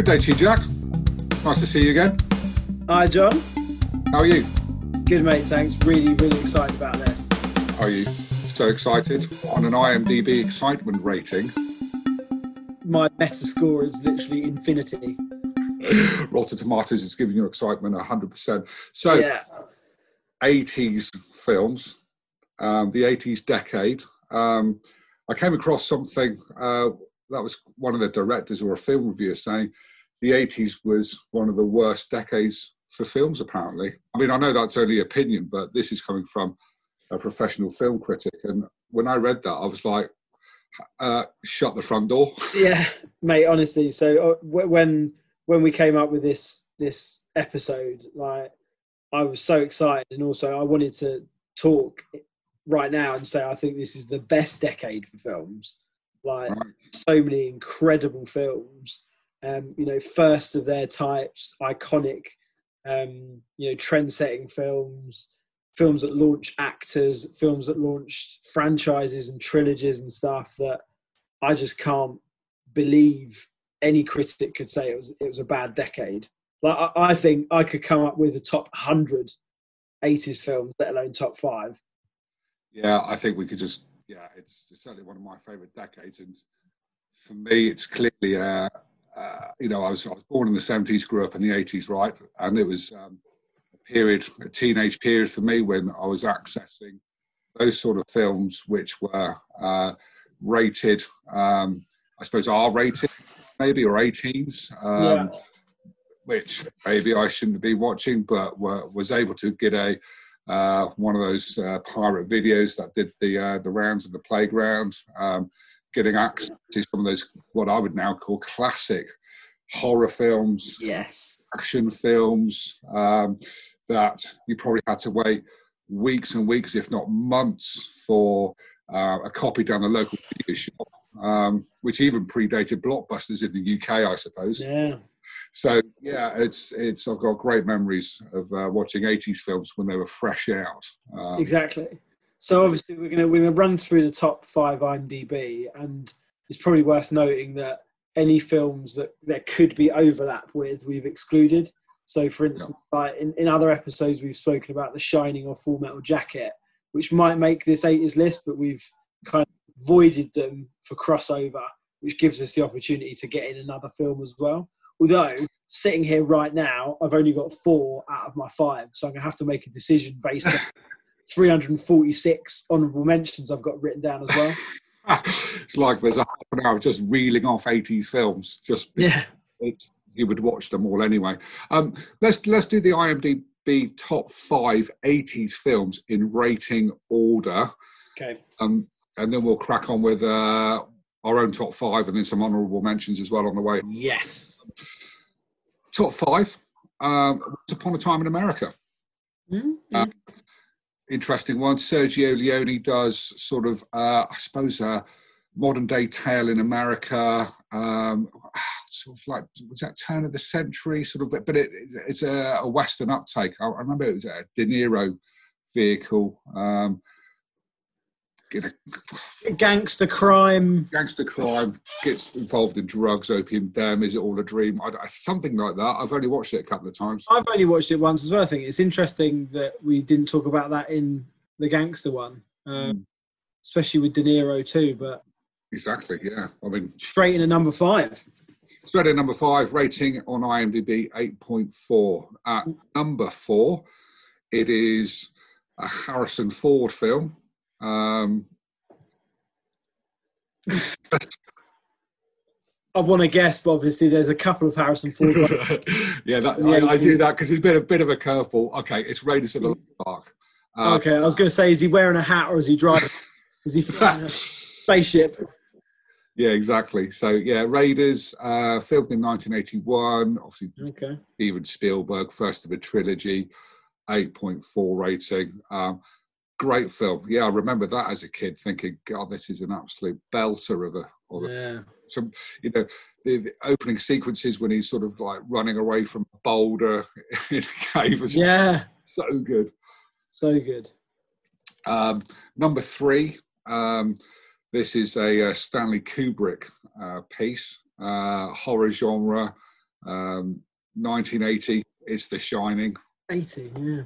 Good day to you, Jack. Nice to see you again. Hi, John. How are you? Good, mate. Thanks. Really, really excited about this. Are you so excited? On an IMDb excitement rating, My meta score is literally infinity. Rotten Tomatoes is giving you excitement 100%. So, Yeah. 80s films, um, the 80s decade. Um, I came across something uh, that was one of the directors or a film reviewer saying the 80s was one of the worst decades for films, apparently. I mean, I know that's only opinion, but this is coming from a professional film critic. And when I read that, I was like, uh, shut the front door. Yeah, mate. Honestly, so uh, when when we came up with this this episode, like I was so excited, and also I wanted to talk right now and say I think this is the best decade for films. Like Right. so many incredible films, um, you know, first of their types, iconic, um, you know, trend-setting films, films that launch actors, films that launched franchises and trilogies and stuff that I just can't believe any critic could say it was it was a bad decade. Like I, I think I could come up with a top hundred 80s films, let alone top five. Yeah, I think we could just, yeah, it's certainly one of my favourite decades. And for me, it's clearly, uh, uh, you know, I was, I was born in the 70s, grew up in the 80s, right? And it was um, a period, a teenage period for me when I was accessing those sort of films which were uh, rated, um, I suppose, R rated, maybe, or 18s. Um, Yeah. Which maybe I shouldn't be watching, but were, was able to get a uh, one of those uh, pirate videos that did the uh, the rounds of the playground, um, getting access to some of those what I would now call classic horror films, Yes. action films um, that you probably had to wait weeks and weeks, if not months, for uh, a copy down the local video shop, um, which even predated blockbusters in the UK, I suppose. Yeah. So yeah, it's it's I've got great memories of uh, watching '80s films when they were fresh out. Um, Exactly. So obviously we're gonna we're gonna run through the top five IMDb, and it's probably worth noting that any films that there could be overlap with, we've excluded. So, for instance, like in, in other episodes, we've spoken about The Shining or Full Metal Jacket, which might make this 80s list, but we've kind of voided them for crossover, which gives us the opportunity to get in another film as well. Although, sitting here right now, I've only got four out of my five, so I'm going to have to make a decision based on 346 honourable mentions I've got written down as well. it's like there's a half an hour of just reeling off '80s films. Just Yeah. it's, you would watch them all anyway. Um, let's let's do the IMDb top five '80s films in rating order, Okay. um, and then we'll crack on with uh, our own top five and then some honourable mentions as well on the way. Yes. Top five. Um, Once Upon a Time in America. Hmm? Uh, interesting one. Sergio Leone does sort of, uh, I suppose, a modern day tale in America. Um, sort of like was that turn of the century, sort of, but it, it's a, a Western uptake. I, I remember it was a De Niro vehicle. Um, you know, Gangster crime. gangster crime gets involved in drugs, opium den. Is it all a dream? I, something like that. I've only watched it a couple of times. I've only watched it once as well. I think it's interesting that we didn't talk about that in the gangster one, um, Mm, especially with De Niro too. But exactly. Yeah. I mean, straight in at number five. Straight in number five, rating on IMDb 8.4. At number four, it is a Harrison Ford film. Um, I want to guess, but obviously there's a couple of Harrison Ford. yeah, that, Yeah, I, I do that because it's been a bit of a curveball. Okay, it's Raiders of the Lost Ark. Uh, okay, I was going to say, is he wearing a hat or is he driving? is he flying a spaceship? Yeah, exactly. So, yeah, Raiders, uh, filmed in 1981. Obviously, Okay. Steven Spielberg, first of a trilogy, 8.4 rating. Um, great film. Yeah, I remember that as a kid thinking, God, this is an absolute belter of a, of a Yeah. some, you know, the, the opening sequences when he's sort of like running away from a boulder in a cave Yeah. so good. So good. Um, number three, um, this is a uh, Stanley Kubrick uh, piece, uh, horror genre, Um, 1980 is The Shining. 80, yeah.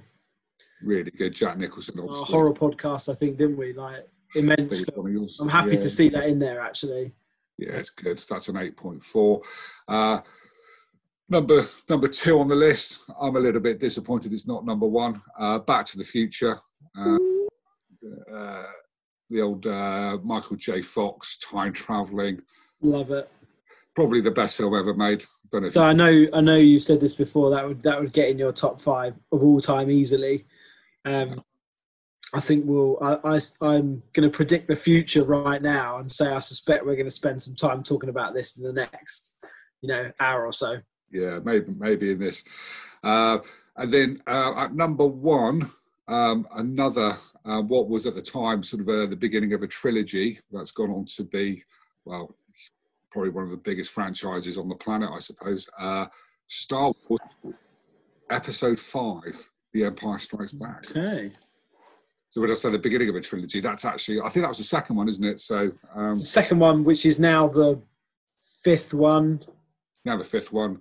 Really good. Jack Nicholson, Our obviously. horror podcast, I think, didn't we? Like immense. Big film. one of yours. I'm happy Yeah. to see that in there. Actually, Yeah, it's good. That's an 8.4. Uh, number number two on the list. I'm a little bit disappointed it's not number one. Uh, Back to the Future. Uh, uh, the old uh, Michael J. Fox time traveling. love it. Probably the best film ever made. Don't So I know, I know you said this before. That would that would get in your top five of all time easily. Um, I think we'll. I, I am going to predict the future right now and say I suspect we're going to spend some time talking about this in the next, you know, hour or so. yeah, maybe maybe in this. Uh, and then uh, at number one, um, another uh, what was at the time sort of uh, the beginning of a trilogy that's gone on to be, well, probably one of the biggest franchises on the planet, I suppose. Uh, Star Wars Episode Five: The Empire Strikes Back. Okay. So when I say the beginning of a trilogy, that's actually I think that was the second one, isn't it? So um, second one, which is now the fifth one. now the fifth one.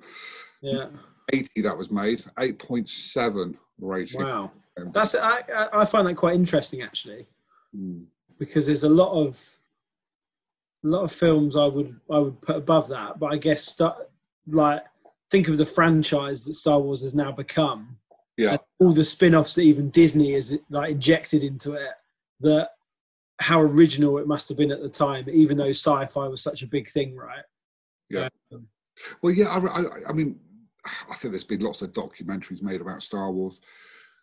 Yeah. 80 that was made, 8.7 rating. Wow. Um, That's I, I find that quite interesting actually. mm. because there's a lot of a lot of films I would I would put above that, but I guess sta- like think of the franchise that Star Wars has now become, Yeah, all the spin-offs that even Disney has like injected into it. That how original it must have been at the time, even though sci-fi was such a big thing, right? Yeah. Um, Well, yeah, I, I, I mean, I think there's been lots of documentaries made about Star Wars,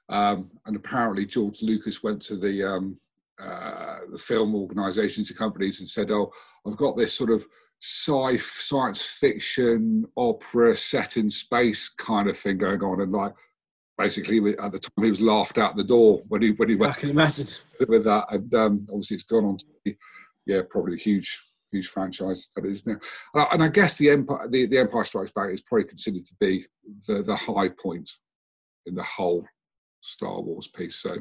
um, and apparently George Lucas went to the um, uh, the film organisations and companies and said, "Oh, I've got this sort of sci science fiction opera set in space kind of thing going on," and like basically at the time he was laughed out the door when he when he I went can imagine. with that, and um, obviously it's gone on to be, yeah, probably a huge, huge franchise that it is now. Uh, and I guess the Empire, the, the Empire Strikes Back is probably considered to be the the high point in the whole Star Wars piece. So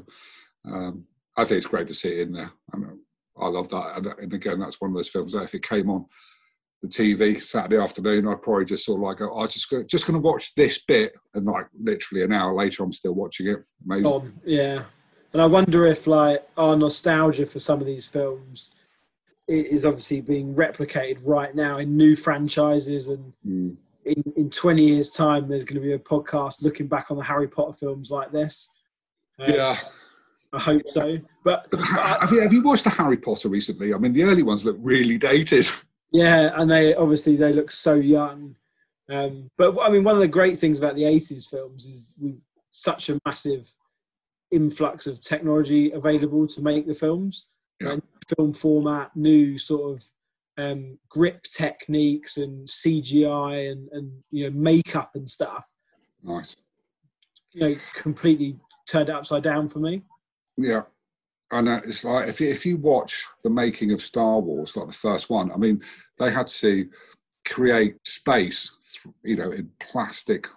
um, I think it's great to see it in there. I, mean, I love that, and, and again, that's one of those films that if it came on the TV Saturday afternoon, I'd probably just sort of like, go, I was just gonna, just going to watch this bit, and like literally an hour later, I'm still watching it. Amazing. Tom, yeah. And I wonder if like our nostalgia for some of these films is obviously being replicated right now in new franchises and Mm. in, in 20 years time there's going to be a podcast looking back on the harry potter films like this Um, Yeah. i hope so but, But but have you, have you watched the Harry Potter recently? I mean, the early ones look really dated. yeah and they obviously they look so young um, but i mean one of the great things about the 80s films is we've such a massive influx of technology available to make the films Yeah. Like, film format new sort of um, grip techniques and cgi and, and you know makeup and stuff Nice. you know completely turned it upside down for me Yeah. And uh, it's like if you, if you watch the making of Star Wars, like the first one, I mean, they had to create space, you know, in plastic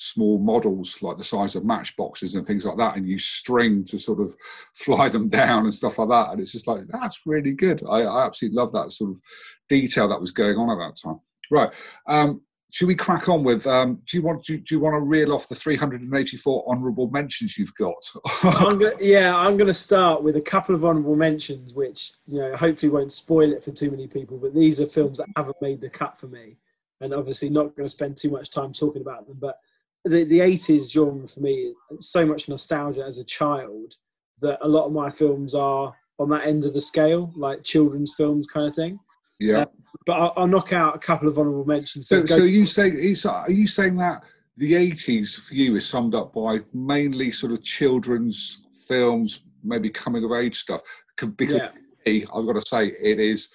small models like the size of matchboxes and things like that, and use string to sort of fly them down and stuff like that. And it's just like that's really good. I, I absolutely love that sort of detail that was going on at that time. Right. Um, should we crack on with? Um, do you want do, do you want to reel off the 384 honourable mentions you've got? I'm gonna, yeah, I'm going to start with a couple of honourable mentions, which you know hopefully won't spoil it for too many people. But these are films that haven't made the cut for me, and obviously not going to spend too much time talking about them. But the the 80s genre for me, so much nostalgia as a child that a lot of my films are on that end of the scale, like children's films kind of thing. Yeah. But I'll, I'll knock out a couple of honourable mentions. So, go- so you say is are you saying that the eighties for you is summed up by mainly sort of children's films, maybe coming of age stuff? Because yeah. me, I've got to say it is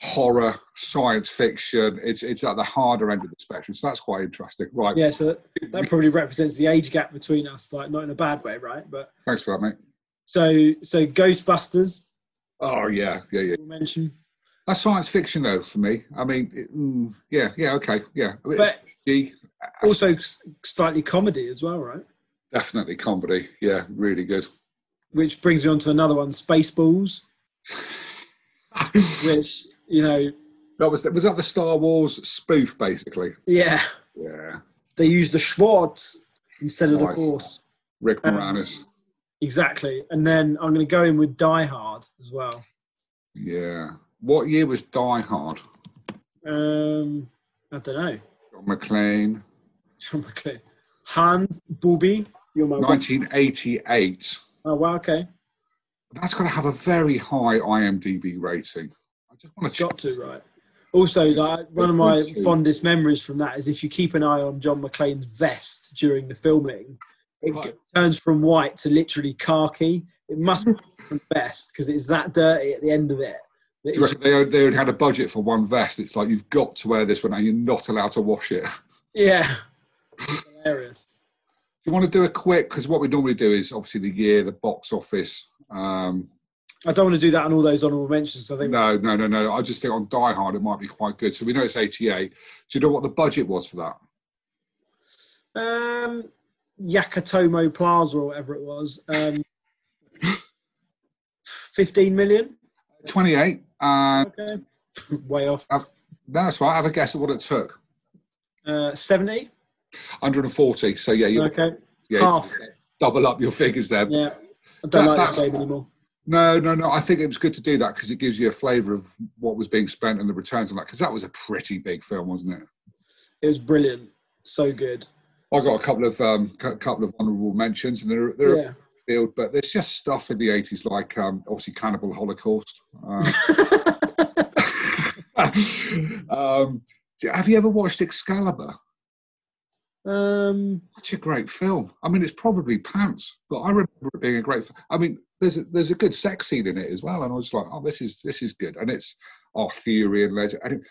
horror, science fiction. It's it's at the harder end of the spectrum, so that's quite interesting. Right? yeah, so that, that probably represents the age gap between us, like not in a bad way, right? But Thanks for that, mate. so so Ghostbusters, Oh yeah, yeah, yeah. mention. That's science fiction though for me. I mean, it, mm, yeah, yeah, okay, yeah. I mean, But- it's- Also slightly comedy as well, right? definitely comedy. Yeah, really good. Which brings me on to another one, Spaceballs, which you know That was was that the Star Wars spoof, basically. Yeah, Yeah, they used the Schwartz instead of the Nice. Force. Rick Um, Moranis. Exactly. And then I'm going to go in with Die Hard as well. Yeah. What year was Die Hard? Um, I don't know. John McClane. John McClane. Hans Booby. You're my 1988. Oh, wow. Okay. That's got to have a very high IMDb rating. I just want It's to got to, right? Also, like one of my Good point, too. fondest memories from that is if you keep an eye on John McClane's vest during the filming, it Right. turns from white to literally khaki. It must be from vest because it's that dirty at the end of it. Do you reckon they, they had a budget for one vest? It's like you've got to wear this one and you're not allowed to wash it. yeah, hilarious. Do you want to do a quick? Because what we normally do is obviously the year, the box office. Um, I don't want to do that on all those honourable mentions. I think no, no, no, no. I just think on Die Hard it might be quite good. So we know it's 88. Do you know what the budget was for that? um, Yakatomo Plaza or whatever it was, um, fifteen million. 28. Uh, Okay, way off. no, that's right. Have a guess at what it took. Uh, Seventy. 140. So yeah, you Okay, yeah, half. double up your figures there. Yeah, I don't That- like this game anymore. No, no, no. I think it was good to do that because it gives you a flavour of what was being spent and the returns on that. Because that was a pretty big film, wasn't it? It was brilliant. So good. I got a couple of um, cou- couple of honourable mentions, and they're they're Yeah. Field, but there's just stuff in the 80s like um, obviously Cannibal Holocaust. Uh, um, have you ever watched Excalibur? um, Such a great film. I mean, it's probably pants, but I remember it being a great. F- I mean, there's a, there's a good sex scene in it as well, and I was like, oh, this is this is good, and it's oh, Arthurian legend. And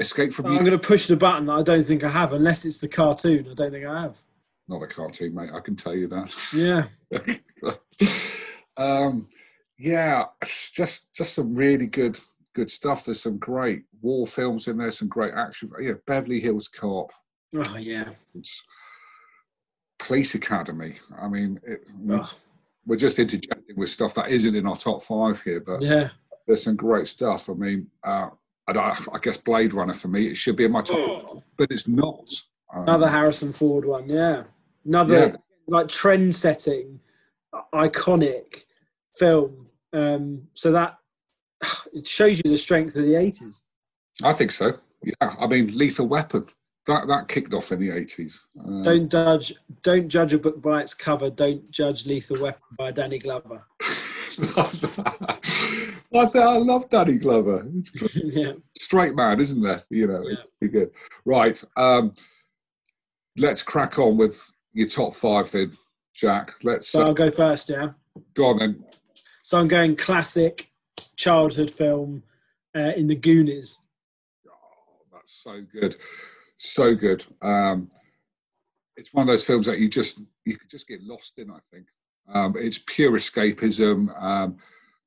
Escape from I'm going to push the button that I don't think I have, unless it's the cartoon. I don't think I have. Not a cartoon, mate. I can tell you that. Yeah. um, yeah, just just some really good good stuff. There's some great war films in there, some great action. Yeah, Beverly Hills Cop, Oh yeah. it's Police Academy. I mean, it, Oh, we're just interjecting with stuff that isn't in our top five here, but yeah. there's some great stuff. I mean, uh, I, I guess Blade Runner for me, it should be in my top, but it's not. Um, Another Harrison Ford one. Yeah. Another Yeah. like trend-setting, iconic film. Um, so that it shows you the strength of the 80s. I think so. Yeah, I mean, Lethal Weapon. That that kicked off in the eighties. Um, Don't judge. Don't judge a book by its cover. Don't judge Lethal Weapon by Danny Glover. I, th- I love Danny Glover. It's yeah. straight man, isn't there? You know, Yeah. it's pretty good. Right. Um, let's crack on with your top five then, Jack. Let's So uh, I'll go first. Yeah. go on then. So I'm going classic childhood film uh, in the Goonies. Oh, that's so good, so good. Um, it's one of those films that you just you could just get lost in. I think um, it's pure escapism, um,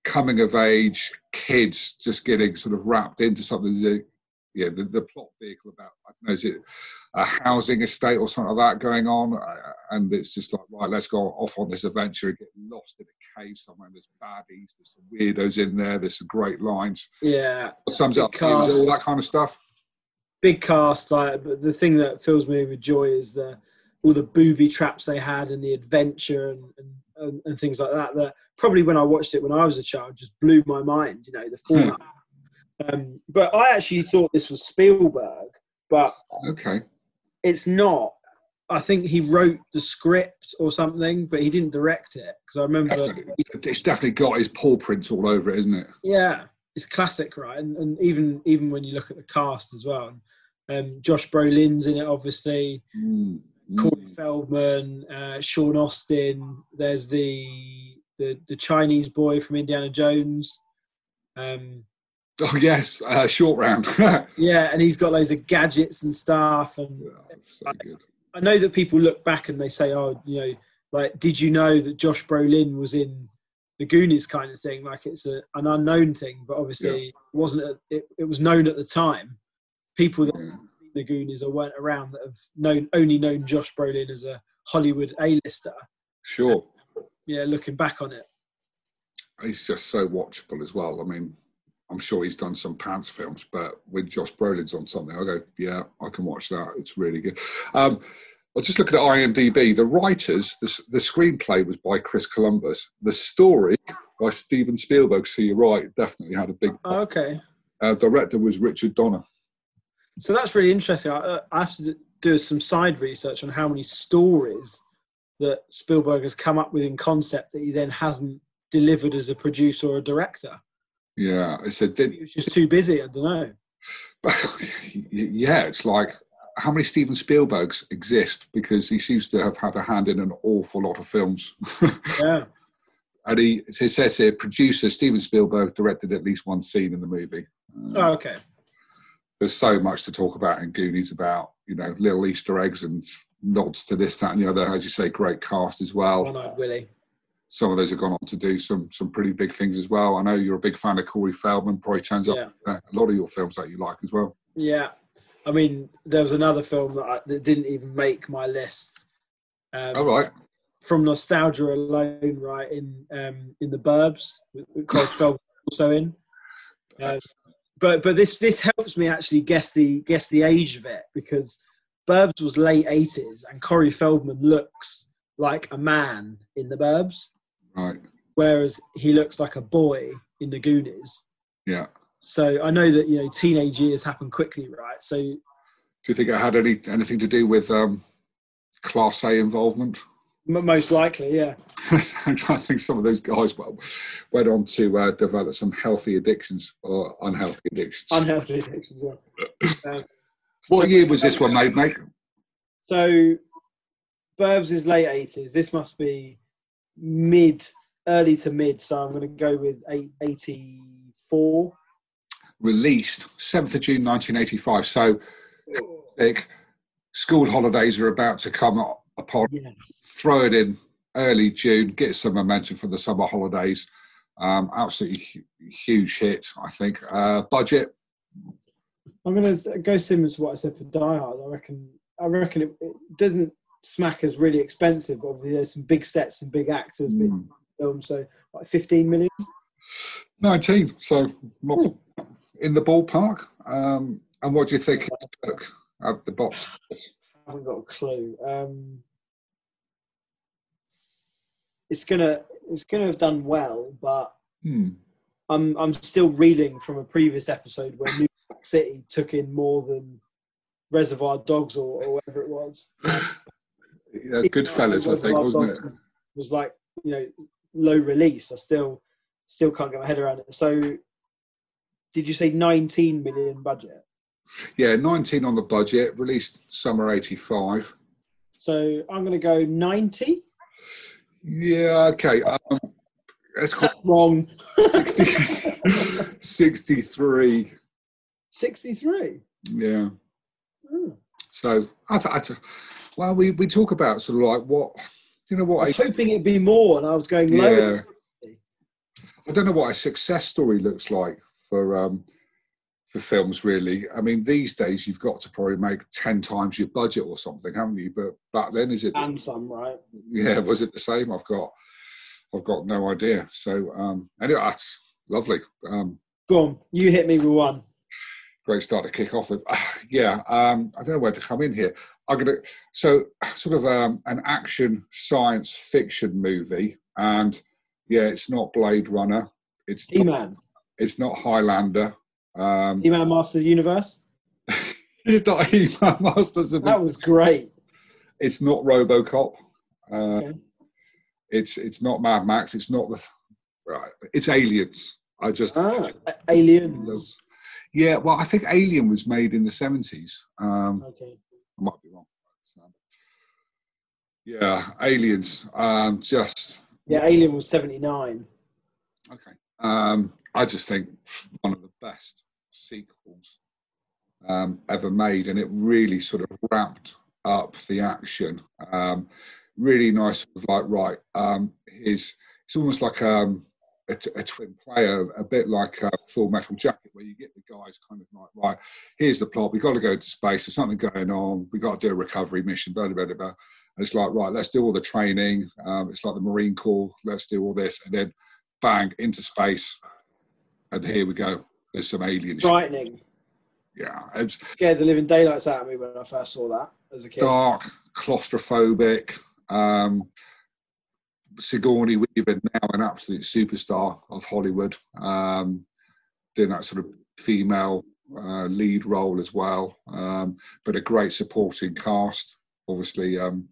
coming of age, kids just getting sort of wrapped into something. Yeah, the, the plot vehicle about I don't know is it a housing estate or something like that going on, uh, and it's just like right, let's go off on this adventure and get lost in a cave somewhere. There's baddies, there's some weirdos in there, there's some great lines. Yeah, What sums it up? Big for you? Is it all that kind of stuff? big cast. Like, but the thing that fills me with joy is the all the booby traps they had and the adventure and, and, and, and things like that. That probably when I watched it when I was a child just blew my mind. You know, the format. Um, but I actually thought this was Spielberg, but Okay. it's not. I think he wrote the script or something, but he didn't direct it because I remember. Definitely. It's definitely got his paw prints all over it, isn't it? Yeah, it's classic, right? And, and even even when you look at the cast as well, um, Josh Brolin's in it, obviously. Mm. Corey. Feldman, uh, Sean Astin. There's the, the the Chinese boy from Indiana Jones. Um, Oh, yes. Uh, short round. yeah, and he's got loads of gadgets and stuff. And so good. I know that people look back and they say, "Oh, you know, like, did you know that Josh Brolin was in the Goonies?" kind of thing. Like it's a, an unknown thing, but obviously it wasn't. A, it, it was known at the time. People that Yeah. seen the Goonies or weren't around that have known only known Josh Brolin as a Hollywood A-lister. Sure. Yeah, looking back on it. He's just so watchable as well. I mean, I'm sure he's done some pants films, but when Josh Brolin's on something, I go, yeah, I can watch that. It's really good. Um, I just looking at IMDb. The writers, the, the screenplay was by Chris Columbus. The story by Steven Spielberg. So you're right, definitely had a big. Oh, okay. Uh, director was Richard Donner. So that's really interesting. I, I have to do some side research on how many stories that Spielberg has come up with in concept that he then hasn't delivered as a producer or a director. Yeah, it's did, He was just too busy. I don't know. yeah, it's like how many Steven Spielbergs exist because he seems to have had a hand in an awful lot of films. Yeah. and he, it says here, producer Steven Spielberg directed at least one scene in the movie. Uh, Oh, okay. there's so much to talk about in Goonies about, you know, little Easter eggs and nods to this, that, and the other. As you say, great cast as well. One Eyed Willie. Some of those have gone on to do some some pretty big things as well. I know you're a big fan of Corey Feldman. Probably turns Yeah. up uh, a lot of your films that you like as well. Yeah. I mean, there was another film that, I, that didn't even make my list. Um, All right. From nostalgia alone, right in um, in the Burbs, Corey Feldman also in. Um, but but this this helps me actually guess the guess the age of it because Burbs was late eighties and Corey Feldman looks like a man in the Burbs, Right. whereas he looks like a boy in the Goonies. Yeah. So I know that you know teenage years happen quickly, right? So Do you think it had any anything to do with um, Class A involvement? most likely, yeah. I think some of those guys well, went on to uh, develop some healthy addictions or unhealthy addictions. Unhealthy addictions. Yeah. Um, what so- year was this one made, mate? So, Burbs is late eighties. This must be mid, early to mid. So I'm going to go with eight, 84. Released 7th of June 1985. So, like, school holidays are about to come up upon. Yeah. Throw it in early June, get some momentum for the summer holidays. Um, absolutely huge hit, I think. Uh, budget, I'm going to go similar to what I said for Die Hard. I reckon. I reckon it, it doesn't smack as really expensive. Obviously, there's some big sets and big actors mm, films. So like 15 million. 19. So, not in the ballpark. Um, and what do you think it took at the box? I haven't got a clue. Um, it's gonna it's gonna have done well, but Hmm. I'm I'm still reeling from a previous episode where New York City took in more than Reservoir Dogs or, or whatever it was. Yeah, Goodfellas, I think, wasn't it? Was, was like you know low release. I still still can't get my head around it. So, did you say 19 million budget? Yeah, 19 on the budget, released summer 85. So I'm going to go 90. Yeah, okay. Um, let's call Wrong. 60, 63. 63. Yeah. Hmm. So, I, th- I th- well, we, we talk about sort of like what, you know what I was a, hoping it'd be more, and I was going lower. Yeah. I don't know what a success story looks like for um, for films, really. I mean, these days you've got to probably make 10 times your budget or something, haven't you? But back then, is it, And some, right? yeah, was it the same? I've got, I've got no idea. So, um, anyway, that's lovely. Um, Go on, you hit me with one. Great start to kick off with. yeah, um, I don't know where to come in here. I'm gonna so sort of um, an action science fiction movie, and yeah, it's not Blade Runner. It's E not, Man. it's not Highlander. Um, E Man Master of the Universe. it's not He-Man Masters of That was great. It's not RoboCop. Uh, Okay. It's it's not Mad Max. It's not the. Right, it's Aliens. I just Ah, Aliens. Yeah. Well, I think Alien was made in the seventies. Um, Okay. I might be wrong. Yeah, Aliens. Um, just Yeah, Alien was 79. okay. Um, I just think one of the best sequels um, ever made, and it really sort of wrapped up the action. Um, really nice, sort of like right. Um, his it's almost like um, a, t- a twin player, a bit like uh, Full Metal Jacket, where you get the guys kind of like right. Here's the plot. We've got to go to space. There's something going on. We've got to do a recovery mission. Blah blah blah. blah. And it's like right. Let's do all the training. Um, it's like the Marine Corps. Let's do all this, and then bang into space and here we go there's some alien shit. Frightening. Yeah, it's Scared the living daylights out of me when I first saw that as a kid. dark, claustrophobic. Um, Sigourney Weaver, now an absolute superstar of Hollywood, um, doing that sort of female uh, lead role as well. Um, but a great supporting cast. Obviously, um,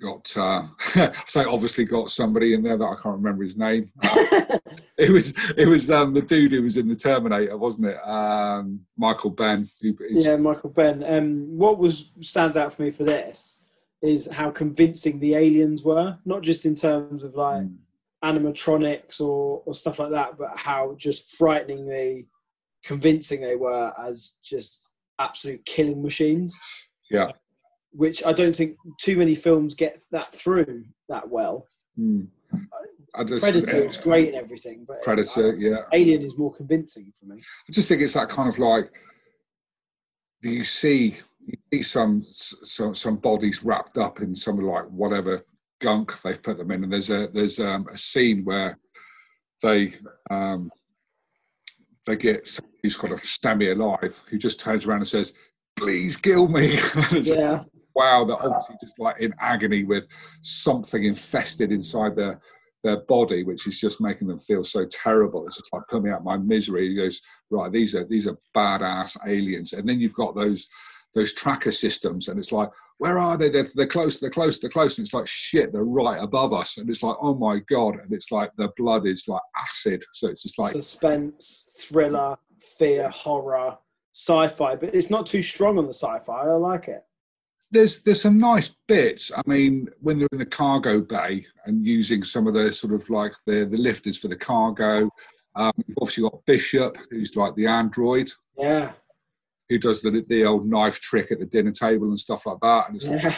got uh, so obviously got somebody in there that I can't remember his name. Uh, it was it was um, the dude who was in the Terminator, wasn't it? Um, Michael Biehn. Who, yeah, Michael Biehn. Um, what was stands out for me for this is how convincing the aliens were, not just in terms of like Mm. animatronics or, or stuff like that, but how just frighteningly convincing they were as just absolute killing machines. Yeah. Which I don't think too many films get that through that well. Mm. I just, Predator is great and everything, but Predator, yeah. Alien is more convincing for me. I just think it's that kind of like do you see see some some some bodies wrapped up in some like whatever gunk they've put them in, and there's a there's um, a scene where they um, they get somebody who's kind of semi alive who just turns around and says, "Please kill me." It's like, Yeah, wow, they're obviously just like in agony with something infested inside their their body, which is just making them feel so terrible. It's just like put me out of my misery. He goes, right, these are these are badass aliens, and then you've got those those tracker systems, and it's like, where are they? They're, they're close, they're close, they're close, and it's like shit, they're right above us, and it's like, oh my god, and it's like the blood is like acid, so it's just like suspense, thriller, fear, horror, sci-fi, but it's not too strong on the sci-fi. I like it. there's there's some nice bits. I mean, when they're in the cargo bay and using some of the sort of like the the lifters for the cargo. Um, you've obviously got Bishop, who's like the android, Yeah, who does the the old knife trick at the dinner table and stuff like that. And it's like,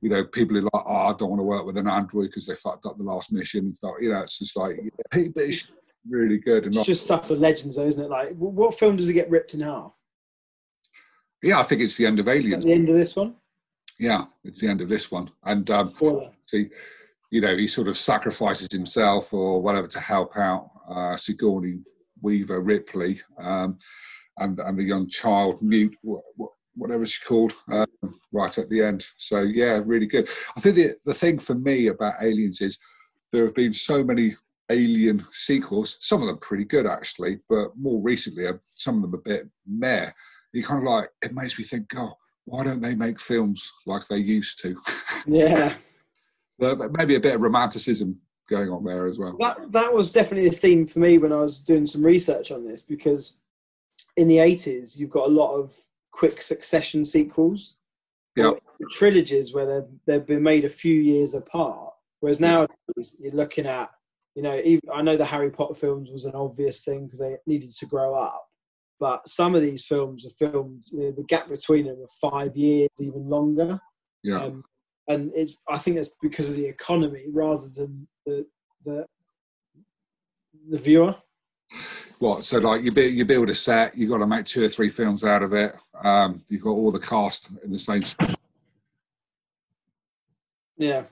you know, people are like, oh, I don't want to work with an android because they fucked up the last mission and stuff. You know, it's just like, hey, Bishop, really good. And it's just stuff for legends, though, isn't it? Like, what film does it get ripped in half? yeah, I think it's the end of Aliens. the end of this one, Yeah, it's the end of this one. And um. See, you know, he sort of sacrifices himself or whatever to help out uh, Sigourney Weaver Ripley um, and and the young child mute, wh- wh- whatever she's called, um, right at the end. So yeah, really good. I think the the thing for me about Aliens is there have been so many Alien sequels. Some of them pretty good actually, but more recently, uh, some of them a bit meh. You kind of like it makes me think, God, why don't they make films like they used to? Yeah, but maybe a bit of romanticism going on there as well. that that was definitely a theme for me when I was doing some research on this because in the eighties you've got a lot of quick succession sequels, Yeah. trilogies where they've they've been made a few years apart. Whereas nowadays you're looking at, you know, even, I know the Harry Potter films was an obvious thing because they needed to grow up, but some of these films are filmed. You know, the gap between them are five years, even longer. Yeah, Um, and it's I think that's because of the economy rather than the the the viewer. What? So like you build you build a set, you got to make two or three films out of it. Um, you've got all the cast in the same. Yeah.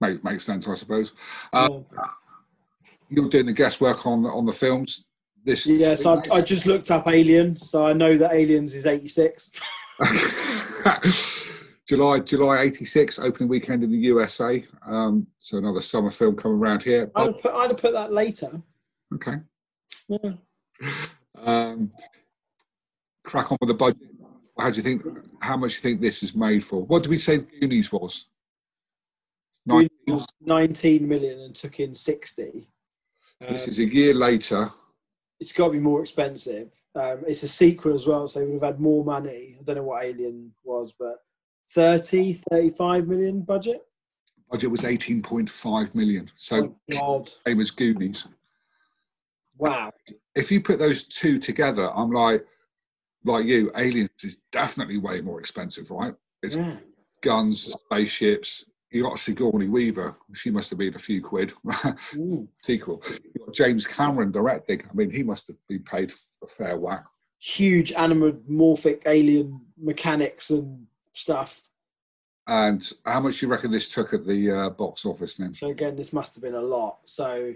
Makes makes sense, I suppose. Yeah. You're doing the guesswork on on the films. This Yeah, so I, I just looked up Alien, so I know that Aliens is eighty six. July July '86 opening weekend in the USA. Um, so another summer film coming around here. I'd have put I'd have put that later. Okay. Yeah. Um, crack on with the budget. How do you think? How much do you think this is made for? What did we say Goonies was? It was Nineteen million and took in sixty. So this Um, is a year later. it's got to be more expensive. Um, it's a sequel as well, so they would have had more money. I don't know what Alien was, but 30, 35 million budget. Budget was 18.5 million. So oh God! same as Goonies. Wow. If you put those two together, I'm like, like you, Aliens is definitely way more expensive, right? It's Yeah. guns, spaceships. You got Sigourney Weaver. She must have been a few quid. Mm. Sequel. You got James Cameron directing. I mean, he must have been paid a fair whack. Huge anamorphic alien mechanics and stuff. And how much do you reckon this took at the uh, box office then? So again, this must have been a lot. So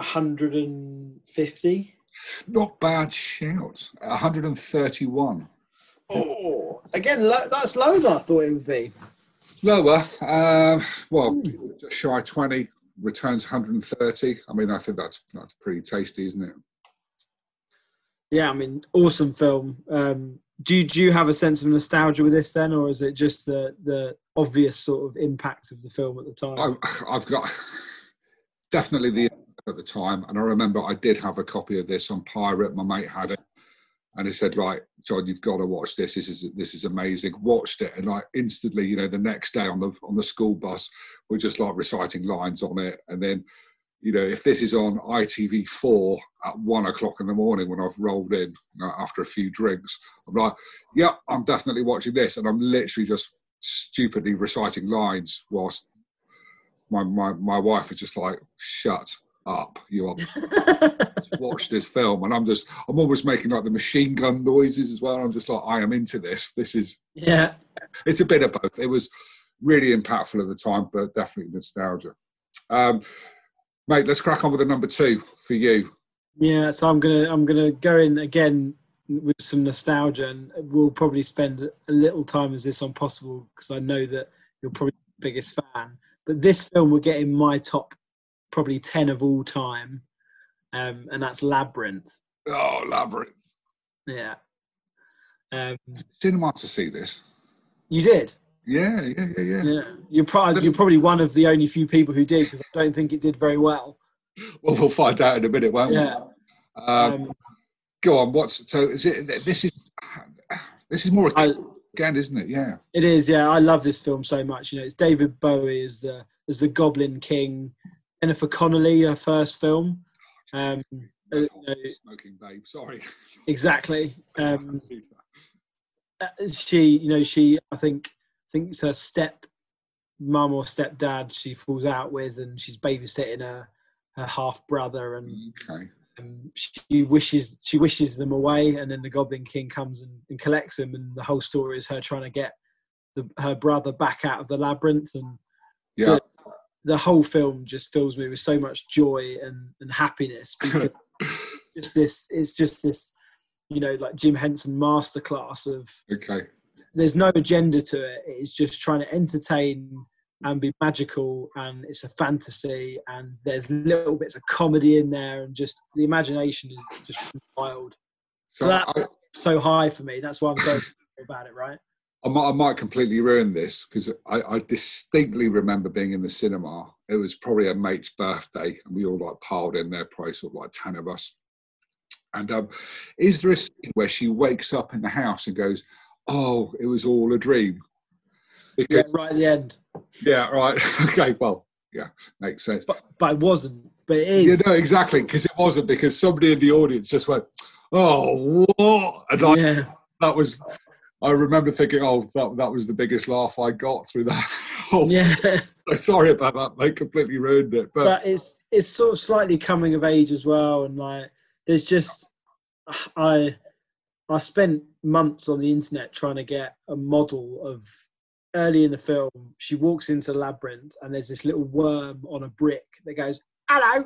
150. Not bad shout. 131. Oh, again, lo- that's lower than I thought it would be. Lower. Uh, well, just shy 20. Returns 130. I mean, I think that's that's pretty tasty, isn't it? Yeah, I mean, awesome film. Um, do you, do you have a sense of nostalgia with this then, or is it just the the obvious sort of impact of the film at the time? I, I've got definitely the at the time, and I remember I did have a copy of this on pirate. My mate had it, and he said, "Right, John, you've got to watch this. This is this is amazing." Watched it, and like instantly, you know, the next day on the on the school bus, we're just like reciting lines on it, and then. You know, if this is on ITV4 at one o'clock in the morning when I've rolled in after a few drinks, I'm like, yeah, I'm definitely watching this. And I'm literally just stupidly reciting lines whilst my, my, my wife is just like, shut up. You are watch this film. And I'm just, I'm always making like the machine gun noises as well. I'm just like, I am into this. This is, yeah, it's a bit of both. It was really impactful at the time, but definitely nostalgia. Um, mate, let's crack on with the number two for you. Yeah, so I'm gonna I'm gonna go in again with some nostalgia, and we'll probably spend a little time as this on possible because I know that you're probably the biggest fan. But this film will get in my top probably ten of all time, um, and that's Labyrinth. Oh, Labyrinth. Yeah. Um, Cinema to see this. you did. Yeah, yeah, yeah, yeah. Yeah. You're probably you're probably one of the only few people who did because I don't think it did very well. Well, we'll find out in a minute, won't Yeah. we? Um, Um, go on. What's so? Is it? This is this is more a I, again, isn't it? Yeah. It is, yeah. I love this film so much. You know, it's David Bowie as the as the Goblin King, Jennifer Connelly, her first film. Um, uh, Smoking babe. Sorry. exactly. Um, uh, she, you know, she. I think thinks her step mum or stepdad she falls out with, and she's babysitting her her half brother, and okay. um, she wishes she wishes them away, and then the Goblin King comes and, and collects them, and the whole story is her trying to get the, her brother back out of the labyrinth, and Yeah. The whole film just fills me with so much joy and, and happiness because just this it's just this you know like Jim Henson masterclass of Okay. there's no agenda to it. It's just trying to entertain and be magical and it's a fantasy and there's little bits of comedy in there and just the imagination is just wild. So So that I, so high for me. That's why i'm so about it right I might, I might completely ruin this because I, I distinctly remember being in the cinema. It was probably a mate's birthday, and we all like piled in there, probably sort of like ten of us. And um, is there a scene where she wakes up in the house and goes, "Oh, it was all a dream"? yeah, right at the end yeah, right, okay, well, yeah, makes sense. but but it wasn't but it You is know exactly because it wasn't because somebody in the audience just went, "Oh, what?" And I, yeah that was. I remember thinking, "Oh, that that was the biggest laugh I got through that." whole yeah Sorry about that, They Completely ruined it. But, but it's it's sort of slightly coming of age as well and like there's just i i spent months on the internet trying to get a model of early in the film she walks into the labyrinth and there's this little worm on a brick that goes hello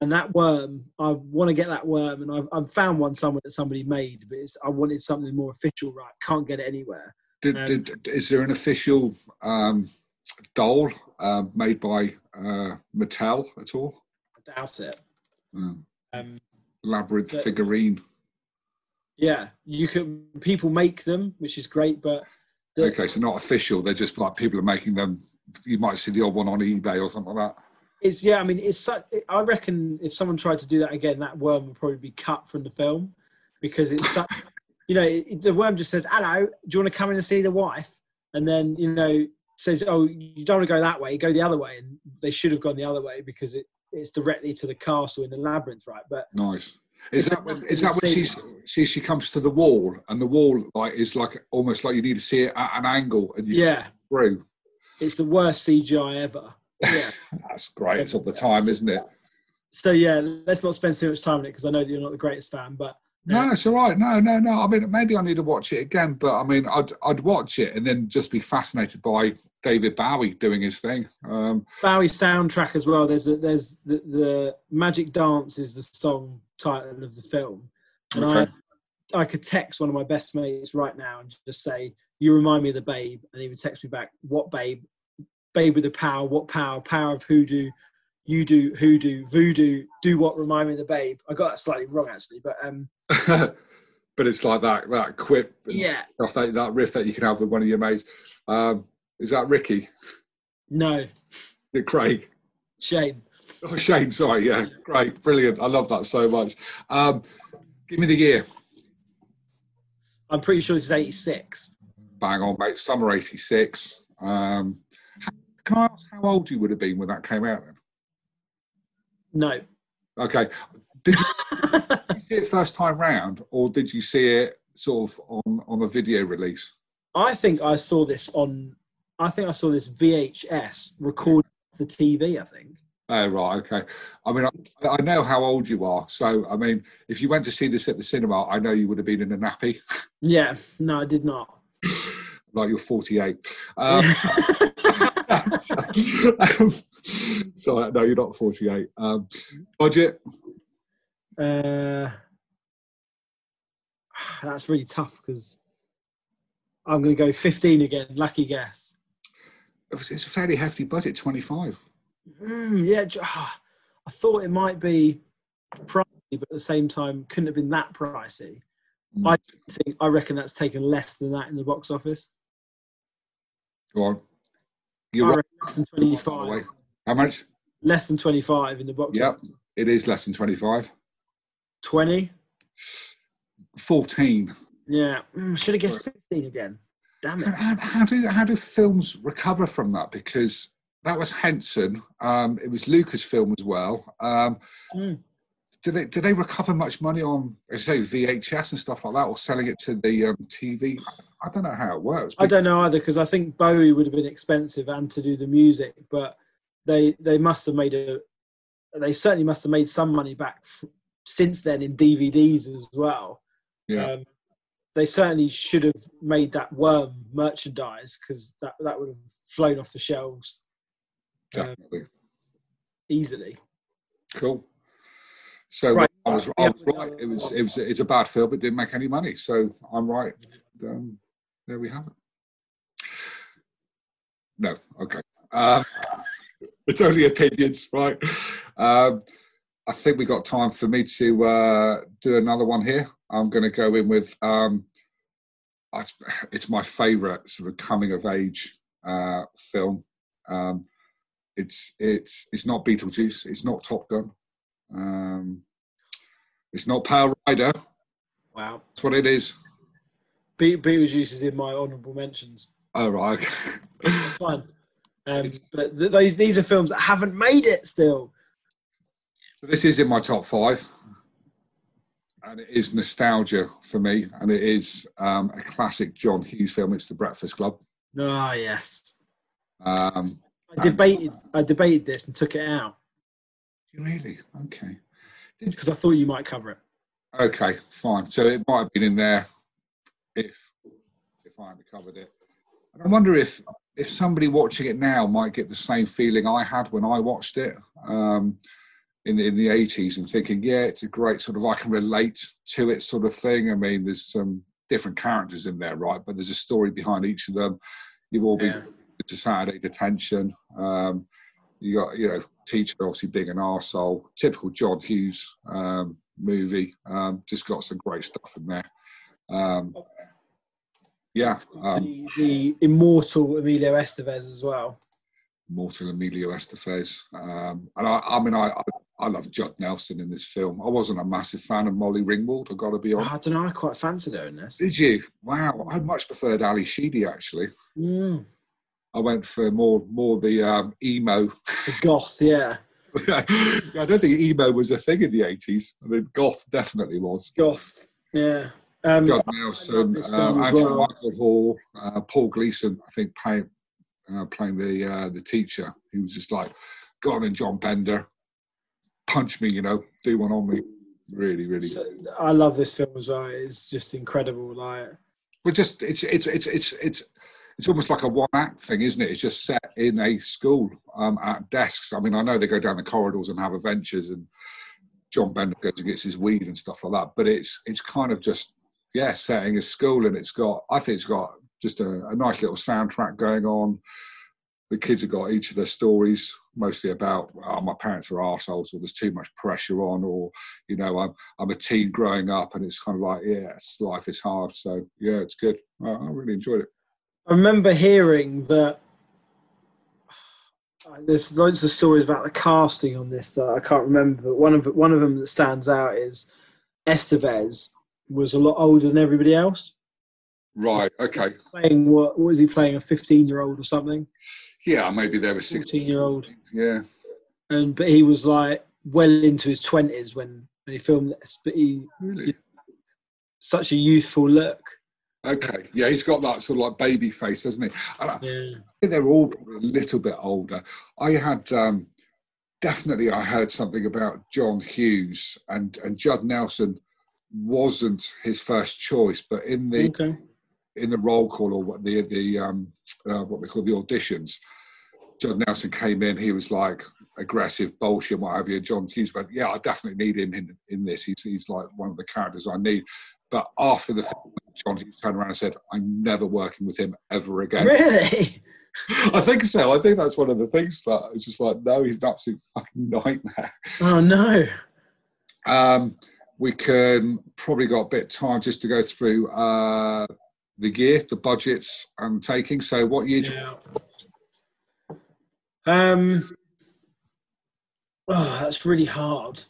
and that worm i want to get that worm and i've, I've found one somewhere that somebody made but it's, i wanted something more official right can't get it anywhere did, um, did, is there an official um, doll um, made by uh, Mattel at all? i doubt it Um, um, labyrinth But- figurine. yeah you can people make them which is great but the, Okay, so not official. They're just like people are making them. You might see the odd one on eBay or something like that. It's yeah. I mean, it's such. I reckon if someone tried to do that again, that worm would probably be cut from the film because it's such. you know, it, the worm just says, "Hello, do you want to come in and see the wife?" And then you know says, "Oh, you don't want to go that way. Go the other way." And they should have gone the other way because it it's directly to the castle in the labyrinth, right? But Nice. Is that when, that when she's, she she comes to the wall and the wall like is like almost like you need to see it at an angle and you yeah, through. it's the worst CGI ever. Yeah. That's great. It's of the time, isn't it? so yeah, let's not spend too much time on it because I know that you're not the greatest fan, but No, it's all right. No, no, no. I mean, maybe I need to watch it again, but I mean, I'd I'd watch it and then just be fascinated by David Bowie doing his thing. Um, Bowie soundtrack as well. There's a, there's the, the Magic Dance is the song title of the film, and Okay. I I could text one of my best mates right now and just say, "You remind me of the Babe," and he would text me back, "What Babe? Babe with the power. What power? Power of hoodoo." You do hoodoo, voodoo, do what remind me of the babe. I got that slightly wrong actually, but um, but it's like that that quip, yeah, that, that riff that you can have with one of your mates. Um, is that Ricky? no, Craig? shame. Oh, Shane, sorry. Yeah, great, brilliant. I love that so much. Um, give me the year. I'm pretty sure this is 86. Bang on, mate. Summer '86. Um, can I ask how old you would have been when that came out? Then? No, Okay. Did you see it first time round, or did you see it sort of on on a video release? I think I saw this on. I think I saw this VHS recorded the TV. I think. Oh right, okay. I mean, I, I know how old you are, so I mean, if you went to see this at the cinema, I know you would have been in a nappy, Yeah, no, I did not. like you're 48. Um, um, so no, you're not 48. Um, budget? uh, that's really tough because I'm going to go 15 again. Lucky guess. It was, it's a fairly hefty budget, 25. Mm, yeah, ah, I thought it might be pricey, but at the same time, couldn't have been that pricey. Mm. I think I reckon that's taken less than that in the box office. Go on. You're right, less than by the way. 25. How much? Less than 25 in the box Yep, office. it is less than 25. 20. 14. Yeah, mm, should have guessed 15 again. Damn it. How, how do how do films recover from that? Because that was Henson. Um, it was Lucasfilm as well. Um, Mm. do they do they recover much money on, as I say, VHS and stuff like that, or selling it to the um, TV? I don't know how it works. I don't know either because I think Bowie would have been expensive and to do the music, but they they must have made a they certainly must have made some money back f- since then in DVDs as well. yeah, Um, they certainly should have made that worm merchandise because that that would have flown off the shelves definitely. easily. Cool. So Right. I was, I Yeah. was right. It was it was it's a bad film. It didn't make any money. So I'm right. Um, there we have it. No, okay. Um, it's only opinions, right? Um, I think we got time for me to uh, do another one here. I'm going to go in with. Um, it's, it's my favourite sort of coming of age uh, film. Um, it's it's it's not Beetlejuice. It's not Top Gun. Um, it's not Power Rider. Wow. That's what it is. Be- Beetlejuice is in my honourable mentions. Oh right. okay. That's fine. Um, but th- those, these are films that haven't made it still. so this is in my top five, and it is nostalgia for me, and it is um, a classic John Hughes film. It's The Breakfast Club. Ah, yes. Um, I debated. I debated this and took it out really? Okay. because I thought you might cover it. Okay, fine. So it might have been in there if if I hadn't covered it. And I wonder if if somebody watching it now might get the same feeling I had when I watched it um, in the, in the eighties and thinking, yeah, it's a great sort of I can relate to it sort of thing. I mean, there's some different characters in there, right? But there's a story behind each of them. You've all been Yeah. to Saturday detention. Um, you got, you know, teacher obviously being an arsehole. Typical John Hughes um, movie. Um, just got some great stuff in there. Um, yeah, um, the, the immortal Emilio Estevez as well. Mortal Emilio Estevez. Um, and I, I mean, I, I, I love Judd Nelson in this film. I wasn't a massive fan of Molly Ringwald, I've got to be honest. I don't know. I quite fancied her in this. Did you? Wow, I much preferred Ally Sheedy actually. Mm, I went for more more the um, emo. the goth, yeah, I don't think emo was a thing in the eighties. I mean, goth definitely was. goth, yeah. Um, Judd Nelson, uh, Andrew well. Michael Hall, uh, Paul Gleason. I think playing uh, playing the uh, the teacher. He was just like, "Go on, and John Bender, punch me, you know, do one on me." Really, really. So, I love this film as well. It's just incredible. Like, but just it's it's it's it's it's it's almost like a one act thing, isn't it? It's just set in a school um, at desks. I mean, I know they go down the corridors and have adventures, and John Bender goes and gets his weed and stuff like that. But it's it's kind of just yeah, setting a school, and it's got I think it's got just a, a nice little soundtrack going on. The kids have got each of their stories, mostly about oh, my parents are assholes or there's too much pressure on, or you know, I'm I'm a teen growing up, and it's kind of like, yeah, life is hard. So yeah, it's good. I, I really enjoyed it. I remember hearing that there's loads of stories about the casting on this that I can't remember, but one of one of them that stands out is Estevez was a lot older than everybody else. Right. Okay. Playing what? What was he playing? A fifteen-year-old or something? Yeah, maybe there was sixteen-year-old. Yeah. And but he was like well into his twenties when, when he filmed this. But he really such a youthful look. Okay, yeah, he's got that sort of like baby face, doesn't he? I, yeah. I they're all a little bit older. I had um, definitely I heard something about John Hughes and and Judd Nelson wasn't his first choice, but in the okay. in the roll call or what the the um, uh, what we call the auditions, John Nelson came in. He was like aggressive, bullshit, what have you. John Hughes, but yeah, I definitely need him in in this. He's he's like one of the characters I need. But after the film, John Hughes turned around and said, "I'm never working with him ever again." Really? I think so. I think that's one of the things that it's just like, no, he's an absolute fucking nightmare. Oh no. Um, we can probably got a bit of time just to go through uh, the gear, the budgets, and taking. So, what year? Yeah. Um. Oh, that's really hard.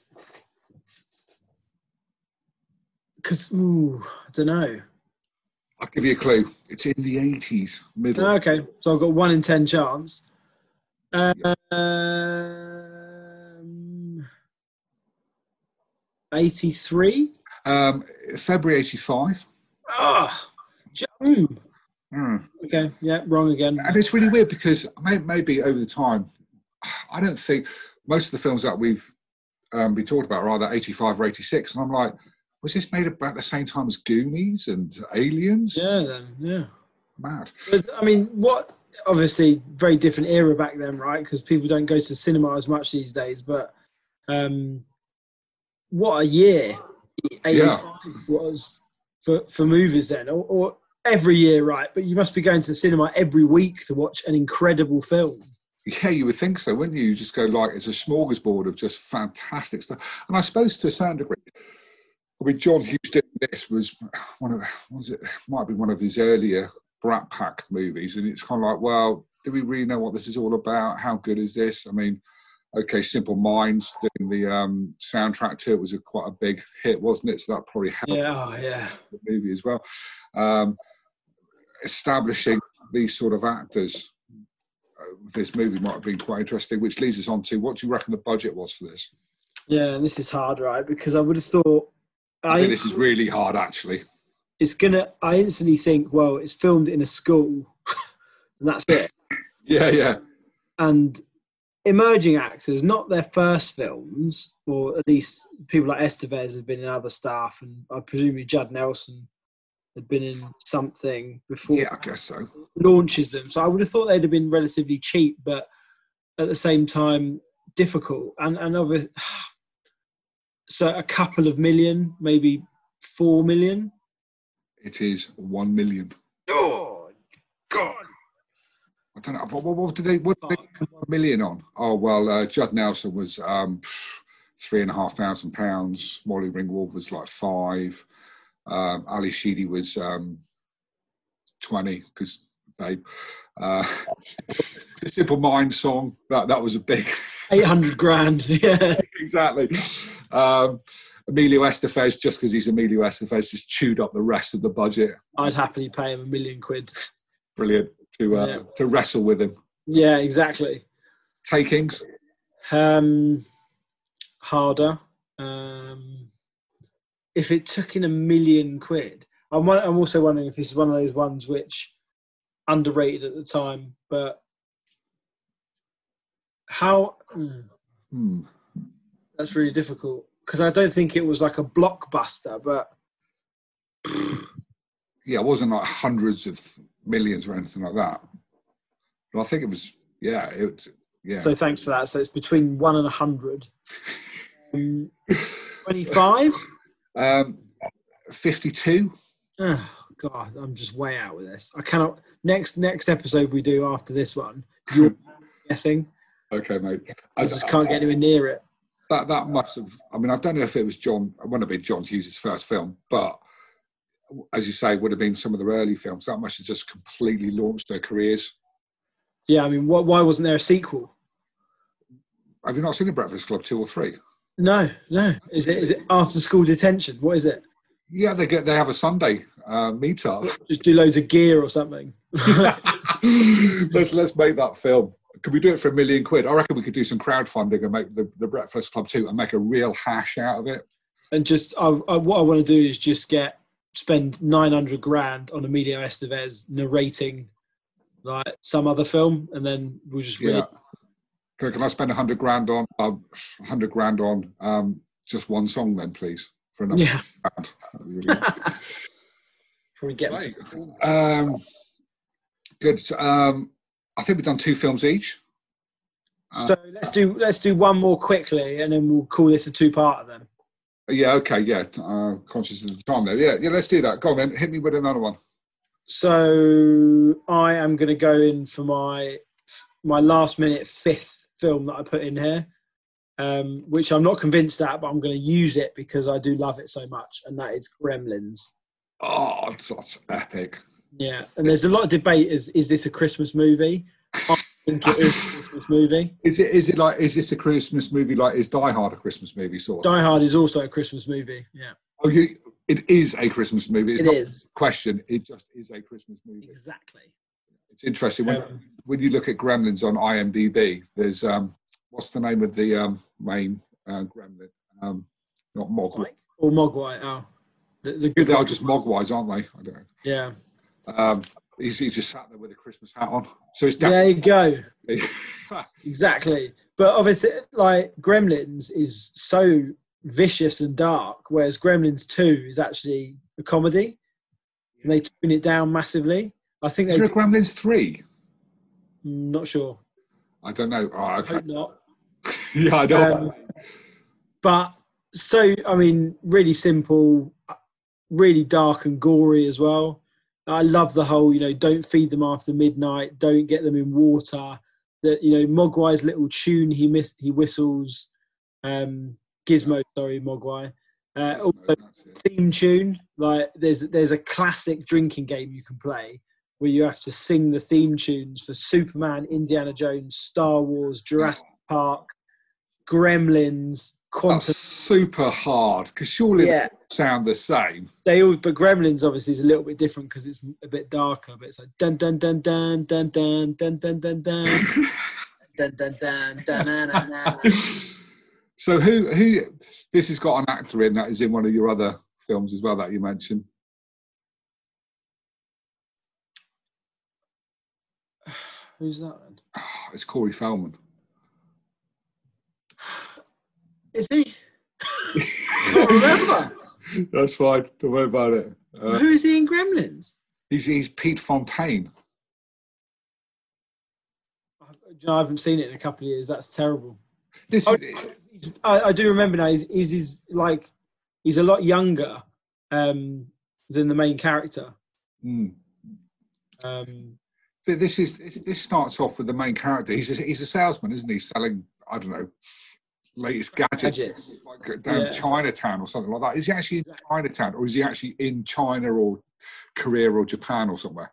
Because, ooh, I don't know. I'll give you a clue. It's in the 80s, middle. Okay, so I've got one in 10 chance. Um, 83? Um, February 85. Ah, oh, mm. Okay, yeah, wrong again. And it's really weird because maybe over the time, I don't think most of the films that we've um, been talked about are either 85 or 86. And I'm like, was this made about the same time as Goonies and Aliens? Yeah, then yeah, mad. But, I mean, what? Obviously, very different era back then, right? Because people don't go to the cinema as much these days. But um, what a year! Yeah. was for for movies then, or, or every year, right? But you must be going to the cinema every week to watch an incredible film. Yeah, you would think so, wouldn't you? You just go like it's a smorgasbord of just fantastic stuff. And I suppose to a certain degree, I mean, John Hughes doing this was one of was it might be one of his earlier Brat Pack movies, and it's kind of like, well, do we really know what this is all about? How good is this? I mean, okay, Simple Minds doing the um, soundtrack to it was a quite a big hit, wasn't it? So that probably helped yeah, oh, yeah. the movie as well. Um, establishing these sort of actors uh, this movie might have been quite interesting, which leads us on to what do you reckon the budget was for this? Yeah, and this is hard, right? Because I would have thought I, think this is really hard, actually. It's gonna. I instantly think, well, it's filmed in a school, and that's it. yeah, yeah. And emerging actors, not their first films, or at least people like Estevez have been in other stuff, and I presume Judd Nelson had been in something before. Yeah, I guess so. Launches them, so I would have thought they'd have been relatively cheap, but at the same time difficult. And and obviously, so a couple of million, maybe four million. It is one million. Oh don't know. What, what, did they? What did they one million on? Oh well, uh, Judd Nelson was um, three and a half thousand pounds. Molly Ringwald was like five. Um, Ally Sheedy was um, twenty because babe. Uh, the Simple Mind song that that was a big eight hundred grand. Yeah, exactly. Um, Emilio Estevez, just because he's Emilio Estevez, just chewed up the rest of the budget. I'd happily pay him a million quid. Brilliant to uh, yeah. to wrestle with him. Yeah, exactly. Takings. Um, harder. Um, if it took in a million quid, I'm, I'm also wondering if this is one of those ones which underrated at the time, but how? Hmm. That's really difficult. because I don't think it was like a blockbuster, but yeah, it wasn't like hundreds of millions or anything like that. But I think it was, yeah, it, was, yeah. so thanks for that. So it's between one and a hundred. Um, Twenty-five. Um, 52. Oh God, I'm just way out with this. I cannot. Next next episode we do after this one, you're guessing. Okay, mate. I just can't get anywhere near it. that that must have. I mean, I don't know if it was John. It wouldn't be John Hughes' first film, but as you say, would have been some of their early films. That must have just completely launched their careers. Yeah, I mean, wh- why wasn't there a sequel? Have you not seen The Breakfast Club two or three? No, no. Is it is it after school detention? What is it? Yeah, they get they have a Sunday uh, meetup. Just do loads of gear or something. let's let's make that film. Could we do it for a million quid? I reckon we could do some crowdfunding and make the, the Breakfast Club two and make a real hash out of it. and just I, I, what I want to do is just get spend 900 grand on Emilio Estevez narrating like some other film, and then we'll just really Yeah. Can, can I spend a hundred grand on um, hundred grand on um, just one song then, please? For another yeah, round. That'd good. probably get Right. Um, good. Um, I think we've done two films each. So let's do let's do one more quickly, and then we'll call this a two-parter. Then Yeah. Okay. Yeah. Uh, conscious of the time there. Yeah. Yeah. Let's do that. Go on then. Hit me with another one. so I am going to go in for my my last-minute fifth film that I put in here, um, which I'm not convinced at, but I'm going to use it because I do love it so much, and that is Gremlins. Oh, that's, that's epic. Yeah, and there's a lot of debate: is is this a Christmas movie? I think it is a Christmas movie. Is it? Is it like? Is this a Christmas movie? Like, is Die Hard a Christmas movie? Sort of. Die Hard is also a Christmas movie. Yeah, Oh, you, it is a Christmas movie. It's it not is a question. It just is a Christmas movie. exactly. It's interesting when Um, when you look at Gremlins on IMDb. There's um, what's the name of the um main uh, Gremlin? Um, not Mogwai. Or Mogwai? Oh, the, the good. They are just Mogwais, aren't they? I don't know. Yeah, Um, he's, he's just sat there with a Christmas hat on. So it's there you go. Exactly. But obviously, like Gremlins is so vicious and dark, whereas Gremlins Two is actually a comedy, and they tune it down massively. I think is there a Gremlins three? Not sure. I don't know. Oh, okay. Hope not. yeah, I know. Um, but so I mean, really simple, really dark and gory as well. I love the whole, you know, don't feed them after midnight, don't get them in water. That you know, Mogwai's little tune he miss he whistles, um, Gizmo, sorry, Mogwai. Uh, also, theme tune. Like there's there's a classic drinking game you can play where you have to sing the theme tunes for Superman, Indiana Jones, Star Wars, Jurassic Park, Gremlins, Quantum. That's super hard because surely Yeah, they sound the same. they all. But Gremlins obviously is a little bit different because it's a bit darker. But it's like dun dun dun dun dun dun dun dun dun dun dun dun dun dun dun so who who this has got an actor in that is in one of your other films as well that you mentioned. Who's that? Then? Ah, It's Corey Feldman. Is he? I can't remember. That's fine. Don't worry about it. Uh, Who is he in Gremlins? he's, he's Pete Fountaine. I- you know, I haven't seen it in a couple of years. That's terrible. This Oh, is, he's, I, I do remember now. He's, he's, he's like he's a lot younger um, than the main character. mm. Um, this is this- this starts off with the main character. He's a, he's a salesman, isn't he? Selling I don't know latest gadgets, Gadgets. like down Yeah. Chinatown or something like that. Is he actually in Chinatown or is he actually in China or Korea or Japan or somewhere?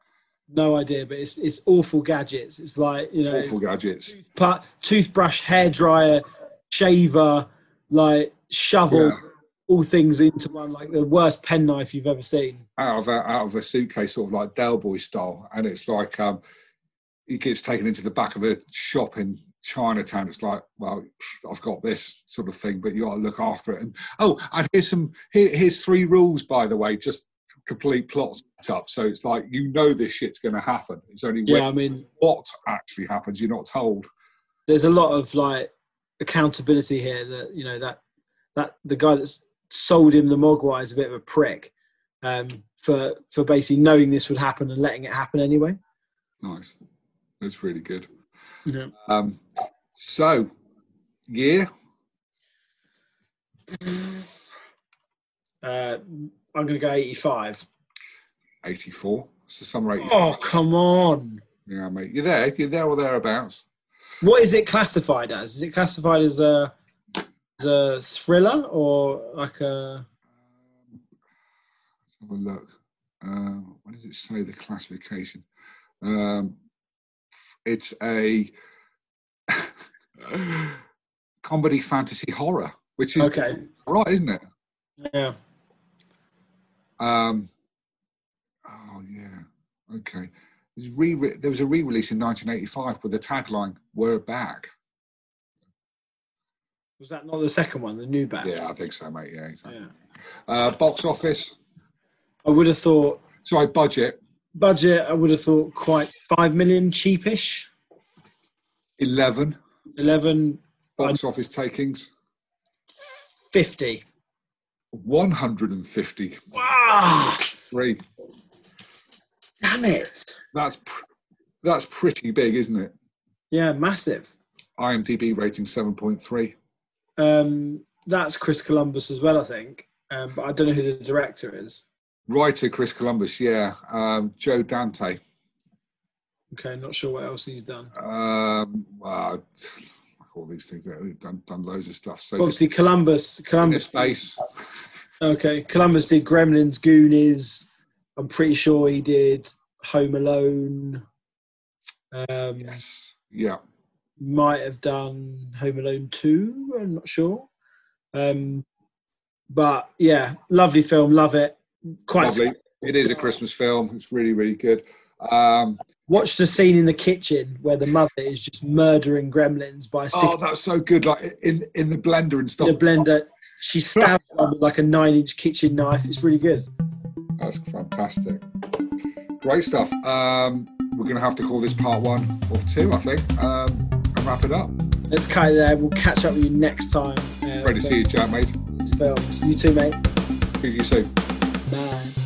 no idea, but it's it's awful gadgets. It's like you know, Awful gadgets. toothpa- toothbrush, hairdryer, shaver, like shovel, Yeah. all things into one. Like the worst penknife you've ever seen. out of a, out of a suitcase, sort of like Del Boy style, and it's like um, he gets taken into the back of a shop in Chinatown. It's like, well, I've got this sort of thing, but you got to look after it. And oh, and here's some here, here's three rules, by the way, just complete plot up. So it's like you know this shit's going to happen. It's only Yeah, when I mean, what actually happens you're not told. there's a lot of like accountability here that you know that that the guy that's sold him the Mogwai is a bit of a prick um, for for basically knowing this would happen and letting it happen anyway. Nice. That's really good. Yeah. Um, so, year Uh, I'm going to go 85. 84. It's the summer 84. Oh, come on. Yeah, mate. You're there. You're there or thereabouts. What is it classified as? Is it classified as a, as a thriller or like a. Let's have a look. Uh, what does it say, the classification? Um, it's a comedy fantasy horror, which is Okay. right, isn't it? Yeah. Um, oh yeah, okay. It was re- there was a re-release in 1985 with the tagline "We're back." Was that not the second one, the new batch? Yeah, I think so, mate. Yeah, exactly. Yeah. Uh, box office. I would have thought Sorry, budget budget. I would have thought quite five million cheapish. 11. Eleven Box office takings fifty. One hundred and fifty. Wow. Three. damn it! That's pr- that's pretty big, isn't it? Yeah, massive. IMDb rating 7.3. Um, that's Chris Columbus as well, I think. Um, but I don't know who the director is. Writer Chris Columbus, yeah. Um, Joe Dante. Okay, not sure what else he's done. Um, well, all these things. We've done, done loads of stuff. So Obviously, Columbus. Columbus. space. Okay, Columbus did Gremlins, Goonies. I'm pretty sure he did Home Alone. Um, Yes. Yeah. Might have done Home Alone 2. I'm not sure. Um, but yeah, lovely film. Love it. Quite. Lovely. It is a Christmas film. It's really, really good. Um, Watch the scene in the kitchen where the mother is just murdering gremlins by oh, that's so good. Like in in the blender and stuff. in a blender. She stabs one with like a nine-inch kitchen knife. It's really good. That's fantastic. Great stuff. Um, we're going to have to call this part one of two, I think, um, and wrap it up. Let's cut it there. We'll catch up with you next time. Uh, Ready to see you, Jack, mate. for Films. You too, mate. Speak to you soon. Bye.